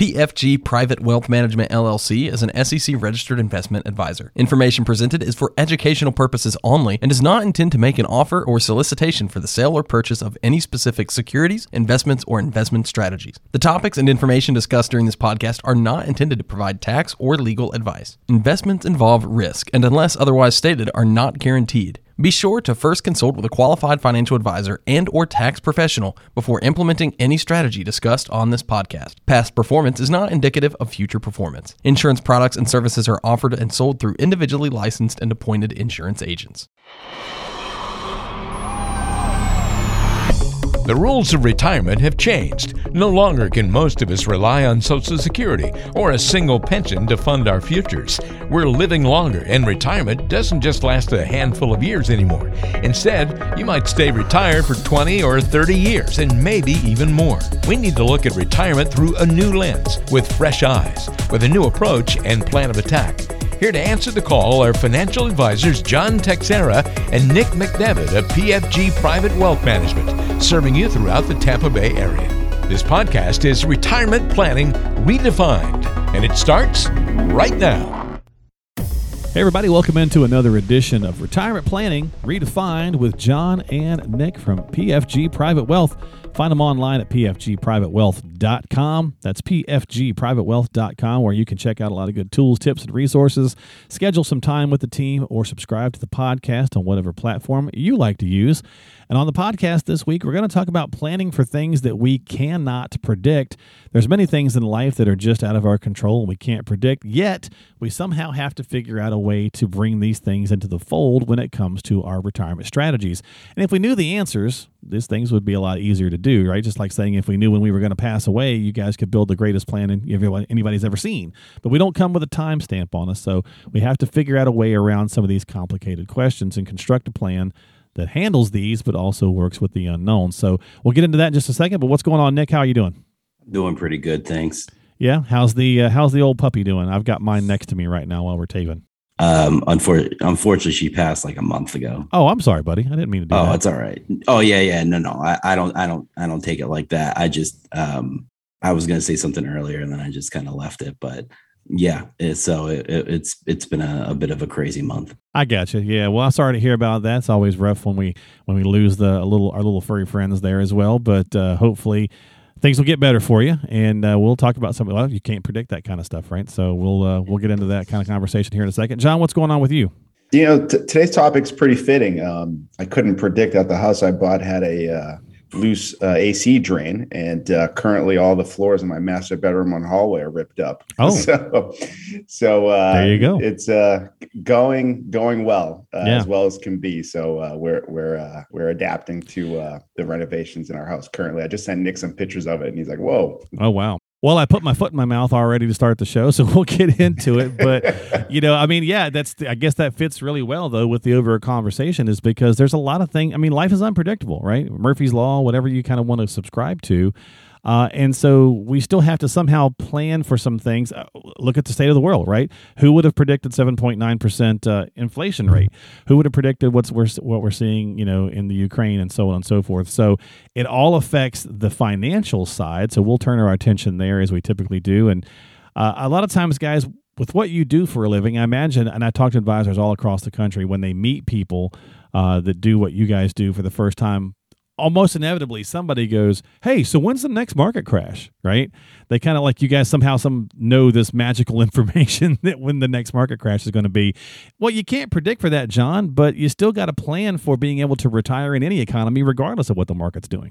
PFG Private Wealth Management LLC is an SEC registered investment advisor. Information presented is for educational purposes only and does not intend to make an offer or solicitation for the sale or purchase of any specific securities, investments, or investment strategies. The topics and information discussed during this podcast are not intended to provide tax or legal advice. Investments involve risk and, unless otherwise stated, are not guaranteed. Be sure to first consult with a qualified financial advisor and or tax professional before implementing any strategy discussed on this podcast. Past performance is not indicative of future performance. Insurance products and services are offered and sold through individually licensed and appointed insurance agents. The rules of retirement have changed. No longer can most of us rely on Social Security or a single pension to fund our futures. We're living longer, and retirement doesn't just last a handful of years anymore. Instead, you might stay retired for 20 or 30 years, and maybe even more. We need to look at retirement through a new lens, with fresh eyes, with a new approach and plan of attack. Here to answer the call are financial advisors John Teixeira and Nick McDevitt of PFG Private Wealth Management, serving you throughout the Tampa Bay area. This podcast is Retirement Planning Redefined, and it starts right now. Hey, everybody, welcome into another edition of Retirement Planning Redefined with John and Nick from PFG Private Wealth. Find them online at pfgprivatewealth.com. That's pfgprivatewealth.com, where you can check out a lot of good tools, tips, and resources. Schedule some time with the team or subscribe to the podcast on whatever platform you like to use. And on the podcast this week, we're going to talk about planning for things that we cannot predict. There's many things in life that are just out of our control and we can't predict, yet we somehow have to figure out a way to bring these things into the fold when it comes to our retirement strategies. And if we knew the answers, these things would be a lot easier to do, right? Just like saying if we knew when we were going to pass away, you guys could build the greatest plan anybody's ever seen. But we don't come with a timestamp on us, so we have to figure out a way around some of these complicated questions and construct a plan that handles these, but also works with the unknown. So we'll get into that in just a second. But what's going on, Nick? How are you doing? Doing pretty good, thanks. Yeah, how's the uh, how's the old puppy doing? I've got mine next to me right now while we're taping. Um, unfor- unfortunately, she passed like a month ago. Oh, I'm sorry, buddy. I didn't mean to do oh, that. it's all right. Oh, yeah, yeah. No, no. I, I don't, I don't, I don't take it like that. I just, um, I was gonna say something earlier and then I just kind of left it, but yeah it, so it, it's it's been a, a, bit of a crazy month i got you yeah well i'm sorry to hear about that it's always rough when we when we lose the little our little furry friends there as well but uh, hopefully things will get better for you and uh, we'll talk about something. Well you can't predict that kind of stuff right? So we'll uh, we'll get into that kind of conversation here in a second. John what's going on with you? You know t- today's topic's pretty fitting. Um, i couldn't predict that the house i bought had a uh, loose uh, AC drain, and uh, currently all the floors in my master bedroom and hallway are ripped up. Oh, so so uh, there you go. It's uh, going going well uh, yeah. as well as can be. So uh, we're we're uh, we're adapting to uh, the renovations in our house currently. I just sent Nick some pictures of it, and he's like, "Whoa!" Oh wow. Well, I put my foot in my mouth already to start the show, so we'll get into it. But you know, I mean, yeah, that's I guess that fits really well though with the over conversation is because there's a lot of things. I mean, life is unpredictable, right? Murphy's law, whatever you kind of want to subscribe to. Uh, and so we still have to somehow plan for some things. Uh, look at the state of the world, right? Who would have predicted 7.9% uh, inflation rate? Who would have predicted what's we're, what we're seeing, you know, in the Ukraine and so on and so forth? So it all affects the financial side. So we'll turn our attention there as we typically do. And uh, a lot of times, guys, with what you do for a living, I imagine, and I talk to advisors all across the country when they meet people uh, that do what you guys do for the first time almost inevitably somebody goes, "Hey, so when's the next market crash?" Right? They kind of like you guys somehow some know this magical information that when the next market crash is going to be. Well, you can't predict for that, John, but you still got a plan for being able to retire in any economy regardless of what the market's doing.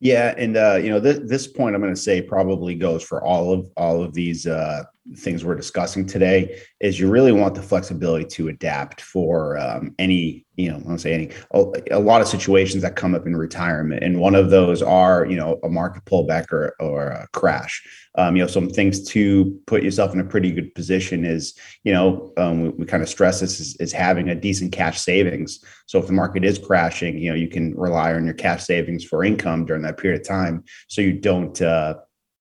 Yeah, and uh, you know, this, this point I'm going to say probably goes for all of all of these uh, things we're discussing today. Is you really want the flexibility to adapt for um, any, you know, I don't say any, a, a, lot of situations that come up in retirement, and one of those are, you know, a market pullback or or a crash. Um, you know, some things to put yourself in a pretty good position is, you know, um, we, we kind of stress this is, is having a decent cash savings. So if the market is crashing, you know, you can rely on your cash savings for income during that period of time, so you don't uh,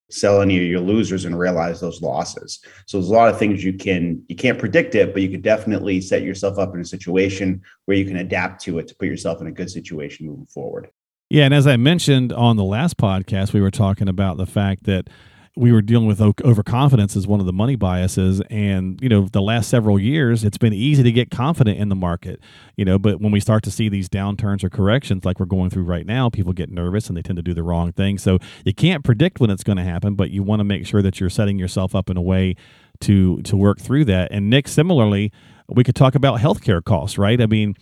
sell any of your losers and realize those losses. So there's a lot of things you can you can't predict it, but you can definitely set yourself up in a situation where you can adapt to it to put yourself in a good situation moving forward. Yeah, and as I mentioned on the last podcast, we were talking about the fact that we were dealing with overconfidence as one of the money biases. And, you know, the last several years, it's been easy to get confident in the market, you know, but when we start to see these downturns or corrections like we're going through right now, people get nervous and they tend to do the wrong thing. So you can't predict when it's going to happen, but you want to make sure that you're setting yourself up in a way to to work through that. And Nick, similarly, we could talk about healthcare costs, right? I mean,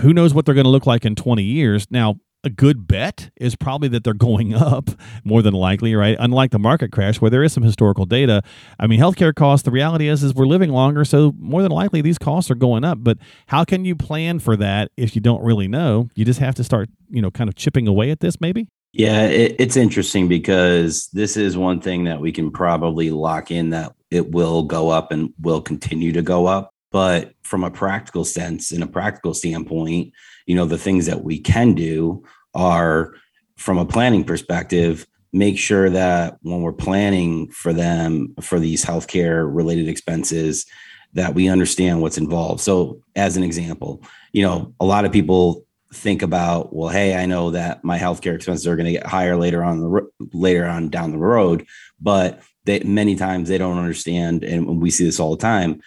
who knows what they're going to look like in 20 years? Now, a good bet is probably that they're going up more than likely, right? Unlike the market crash where there is some historical data. I mean, healthcare costs, the reality is is we're living longer, so more than likely these costs are going up. But how can you plan for that if you don't really know? You just have to start, you know, kind of chipping away at this maybe? Yeah, it, it's interesting because this is one thing that we can probably lock in that it will go up and will continue to go up. But from a practical sense, in a practical standpoint, you know, the things that we can do are from a planning perspective, make sure that when we're planning for them for these healthcare related expenses, that we understand what's involved. So, as an example, you know, a lot of people think about, well, hey, I know that my healthcare expenses are going to get higher later on the later on down the road, but they many times they don't understand, and we see this all the time,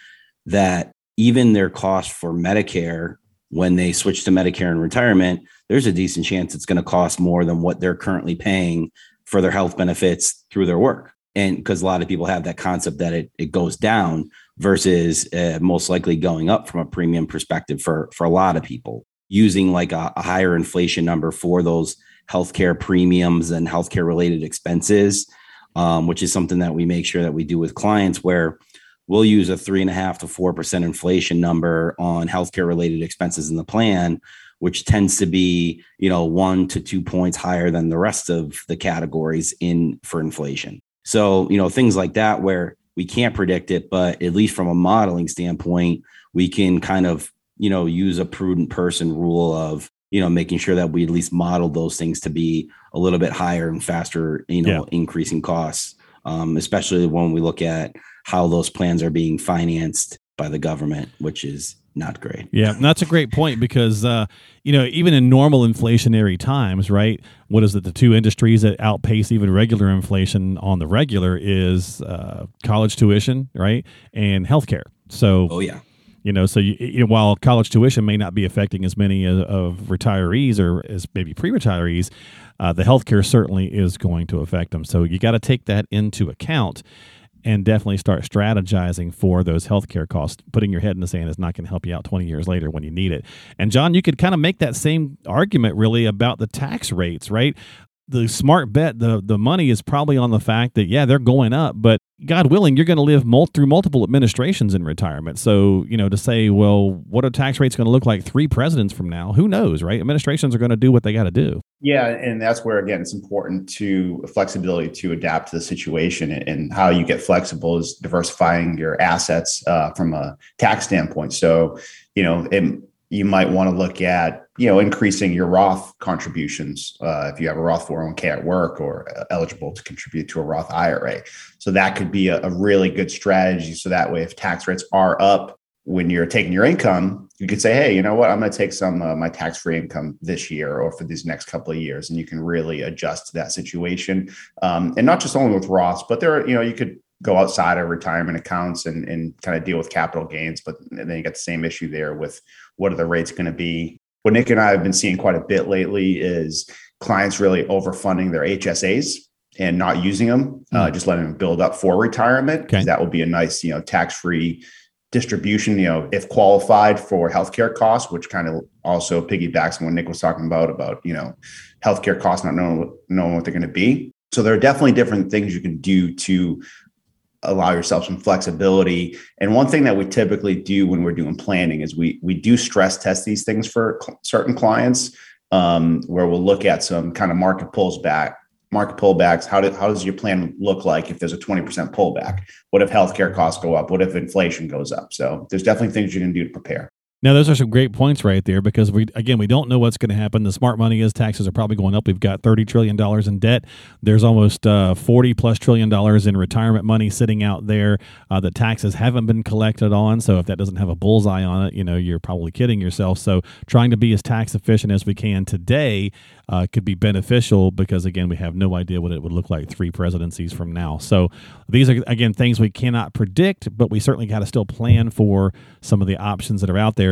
that even their cost for Medicare when they switch to Medicare and retirement, there's a decent chance it's going to cost more than what they're currently paying for their health benefits through their work. And because a lot of people have that concept that it, it goes down versus uh, most likely going up from a premium perspective for, for a lot of people using like a, a higher inflation number for those healthcare premiums and healthcare related expenses, um, which is something that we make sure that we do with clients where we'll use a three and a half to four percent inflation number on healthcare related expenses in the plan, which tends to be, you know, one to two points higher than the rest of the categories in for inflation. So, you know, things like that where we can't predict it, but at least from a modeling standpoint, we can kind of you know, use a prudent person rule of, you know, making sure that we at least model those things to be a little bit higher and faster, you know, yeah. increasing costs, um, especially when we look at how those plans are being financed by the government, which is not great. Yeah, that's a great point because uh, you know even in normal inflationary times, right? What is it? The two industries that outpace even regular inflation on the regular is uh, college tuition, right, and healthcare. So, oh yeah, you know, so you, you know, while college tuition may not be affecting as many of, of retirees or as maybe pre-retirees, uh, the healthcare certainly is going to affect them. So you got to take that into account and definitely start strategizing for those healthcare costs. Putting your head in the sand is not going to help you out 20 years later when you need it. And John, you could kind of make that same argument really about the tax rates, right? the smart bet, the the money is probably on the fact that yeah, they're going up, but God willing, you're going to live mul- through multiple administrations in retirement. So you know to say, well, what are tax rates going to look like three presidents from now? Who knows, right? Administrations are going to do what they got to do. Yeah, and that's where again it's important to flexibility to adapt to the situation, and how you get flexible is diversifying your assets uh, from a tax standpoint. So you know, it, you might want to look at you know increasing your roth contributions uh, if you have a roth 401k at work or uh, eligible to contribute to a roth ira so that could be a, a, really good strategy. So that way if tax rates are up when you're taking your income you could say hey you know what? I'm going to take some uh, my tax free income this year or for these next couple of years and you can really adjust to that situation. Um, and not just only with roths but there are you know you could go outside of retirement accounts and, and kind of deal with capital gains but then you got the same issue there with what are the rates going to be? What Nick and I have been seeing quite a bit lately is clients really overfunding their HSAs and not using them, mm. uh, hmm. just letting them build up for retirement. Okay. That will be a nice, you know, tax-free distribution, you know, if qualified for healthcare costs, which kind of also piggybacks on what Nick was talking about, about, you know, healthcare costs, not knowing, knowing what they're going to be. So there are definitely different things you can do to allow yourself some flexibility. And one thing that we typically do when we're doing planning is we we do stress test these things for cl- certain clients, um, where we'll look at some kind of market pulls back, market pullbacks. How, how does your plan look like if there's a 20% pullback? What if healthcare costs go up? What if inflation goes up? So there's definitely things you can do to prepare. Now, those are some great points right there because we, again, we don't know what's going to happen. The smart money is taxes are probably going up. We've got $30 trillion in debt. There's almost uh, 40 plus trillion dollars in retirement money sitting out there uh, that taxes haven't been collected on. So if that doesn't have a bullseye on it, you know, you're probably kidding yourself. So trying to be as tax efficient as we can today uh, could be beneficial because, again, we have no idea what it would look like three presidencies from now. So these are, again, things we cannot predict, but we certainly got to still plan for some of the options that are out there.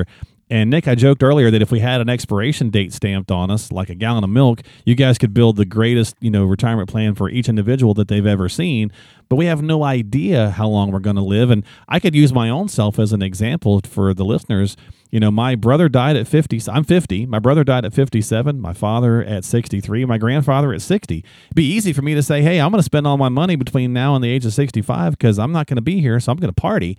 And Nick, I joked earlier that if we had an expiration date stamped on us, like a gallon of milk, you guys could build the greatest, you know, retirement plan for each individual that they've ever seen. But we have no idea how long we're going to live. And I could use my own self as an example for the listeners. You know, my brother died at 50. I'm 50. My brother died at 57. My father at 63. My grandfather at 60. It'd be easy for me to say, hey, I'm going to spend all my money between now and the age of 65 because I'm not going to be here. So I'm going to party.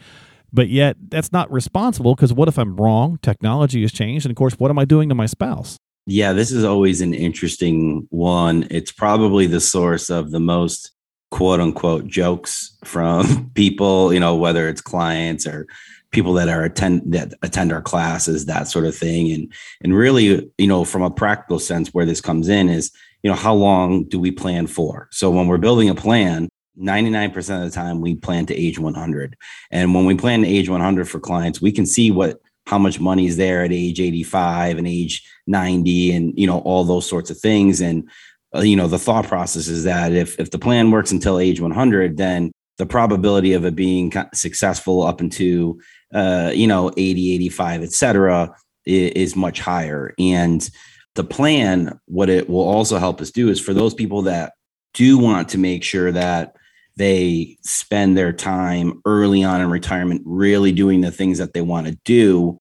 But yet, that's not responsible because what if I'm wrong? Technology has changed. And of course, what am I doing to my spouse? Yeah, this is always an interesting one. It's probably the source of the most quote unquote jokes from people, you know, whether it's clients or people that are attend that attend our classes, that sort of thing. And and really, you know, from a practical sense, where this comes in is, you know, how long do we plan for? So when we're building a plan, 99% of the time we plan to age 100 and when we plan to age 100 for clients we can see what how much money is there at age 85 and age 90 and you know all those sorts of things. And uh, you know the thought process is that if if the plan works until age 100 then the probability of it being successful up into uh, you know 80 85 etc is, is much higher. And the plan what it will also help us do is for those people that do want to make sure that they spend their time early on in retirement really doing the things that they want to do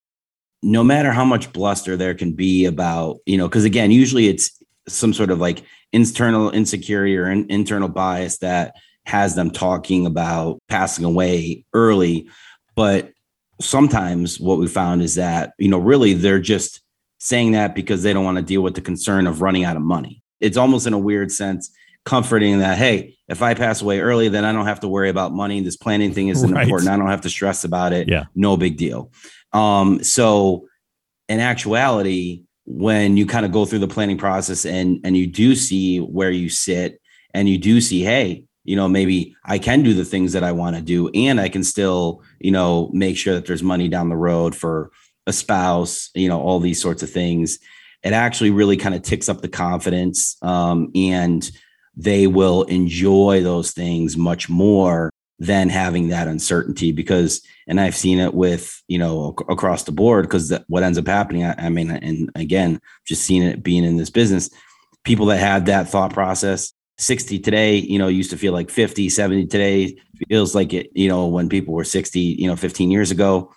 no matter how much bluster there can be about you know because again usually it's some sort of like internal insecurity or in, internal bias that has them talking about passing away early. But sometimes what we found is that you know really they're just saying that because they don't want to deal with the concern of running out of money. It's almost in a weird sense comforting that hey if i pass away early then i don't have to worry about money. This planning thing isn't right. important. I don't have to stress about it. Yeah. No big deal. Um so in actuality when you kind of go through the planning process and and you do see where you sit and you do see hey you know maybe i can do the things that i want to do and i can still you know make sure that there's money down the road for a spouse you know all these sorts of things it actually really kind of ticks up the confidence um, and they will enjoy those things much more than having that uncertainty because and i've seen it with you know across the board because what ends up happening I, I, mean and again just seeing it being in this business people that had that thought process 60 today you know used to feel like 50 70 today feels like it you know when people were 60 you know 15 years ago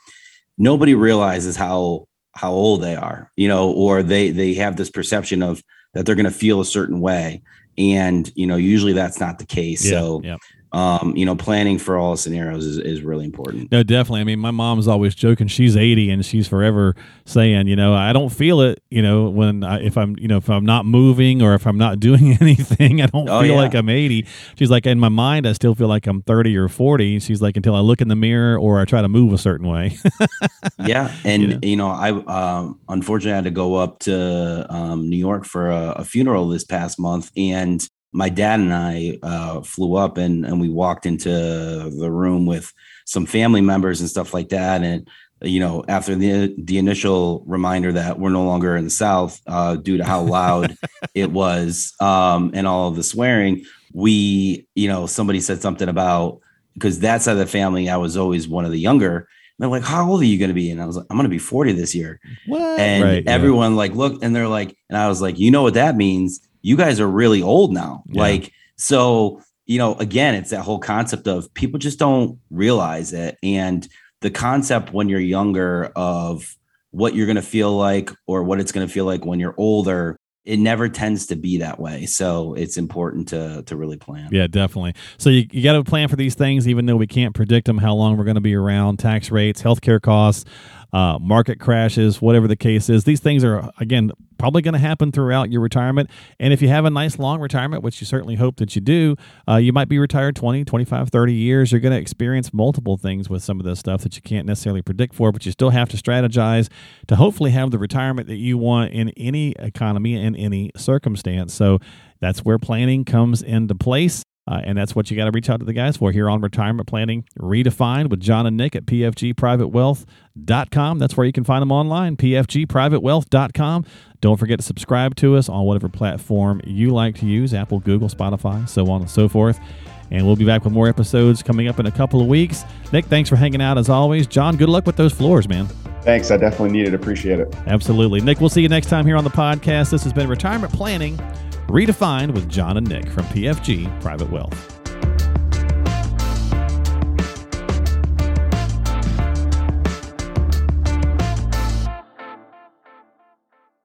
nobody realizes how how old they are you know or they they have this perception of that they're going to feel a certain way and you know usually that's not the case. Yeah, so yeah um, you know, planning for all scenarios is, is really important. No, definitely. I mean, my mom's always joking. She's 80 and she's forever saying, you know, I don't feel it, you know, when I, if I'm, you know, if I'm not moving or if I'm not doing anything, I don't oh, feel yeah. like I'm 80. She's like, in my mind, I still feel like I'm 30 or 40. She's like, until I look in the mirror or I try to move a certain way. yeah. And, you know, you know I, um, unfortunately had to go up to, um, New York for a, a funeral this past month and my dad and I uh, flew up and, and we walked into the room with some family members and stuff like that. And, you know, after the the initial reminder that we're no longer in the South uh, due to how loud it was um, and all of the swearing, we, you know, somebody said something about because that side of the family, I was always one of the younger. And they're like, "How old are you going to be?" And I was like, "I'm going to be 40 this year." What? And right, everyone yeah. like looked, and they're like, and I was like, "You know what that means?" You guys are really old now. Yeah. Like, so, you know, again, it's that whole concept of people just don't realize it. And the concept when you're younger of what you're going to feel like or what it's going to feel like when you're older it never tends to be that way. So it's important to to really plan. Yeah, definitely. So you, you got to plan for these things, even though we can't predict them, how long we're going to be around, tax rates, healthcare costs. Uh, market crashes, whatever the case is. These things are, again, probably going to happen throughout your retirement. And if you have a nice long retirement, which you certainly hope that you do, uh, you might be retired 20, 25, 30 years. You're going to experience multiple things with some of this stuff that you can't necessarily predict for, but you still have to strategize to hopefully have the retirement that you want in any economy and any circumstance. So that's where planning comes into place. Uh, and that's what you got to reach out to the guys for here on Retirement Planning Redefined with John and Nick at pfgprivatewealth.com. That's where you can find them online, pfgprivatewealth.com. Don't forget to subscribe to us on whatever platform you like to use Apple, Google, Spotify, so on and so forth. And we'll be back with more episodes coming up in a couple of weeks. Nick, thanks for hanging out as always. John, good luck with those floors, man. Thanks. I definitely need it. Appreciate it. Absolutely. Nick, we'll see you next time here on the podcast. This has been Retirement Planning Redefined with John and Nick from PFG Private Wealth.